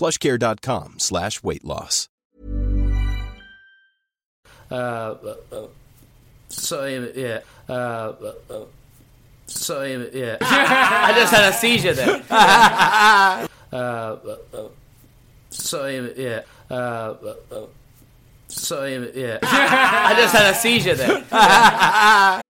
plushcare.com slash weight loss. Uh, uh, so yeah. Uh, uh, so yeah. I just had a seizure there. uh, uh, so yeah. Uh, uh, so yeah. I just had a seizure there.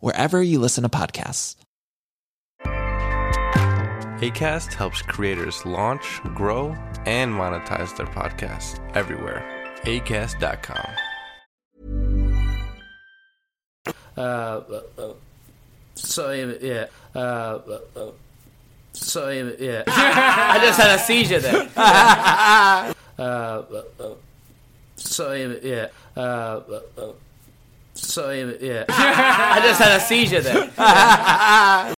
wherever you listen to podcasts. ACAST helps creators launch, grow, and monetize their podcasts everywhere. ACAST.com. Uh, uh, uh, so yeah. Uh, uh, so yeah. I just had a seizure there. uh, uh, uh, so yeah. So yeah. I just had a seizure there.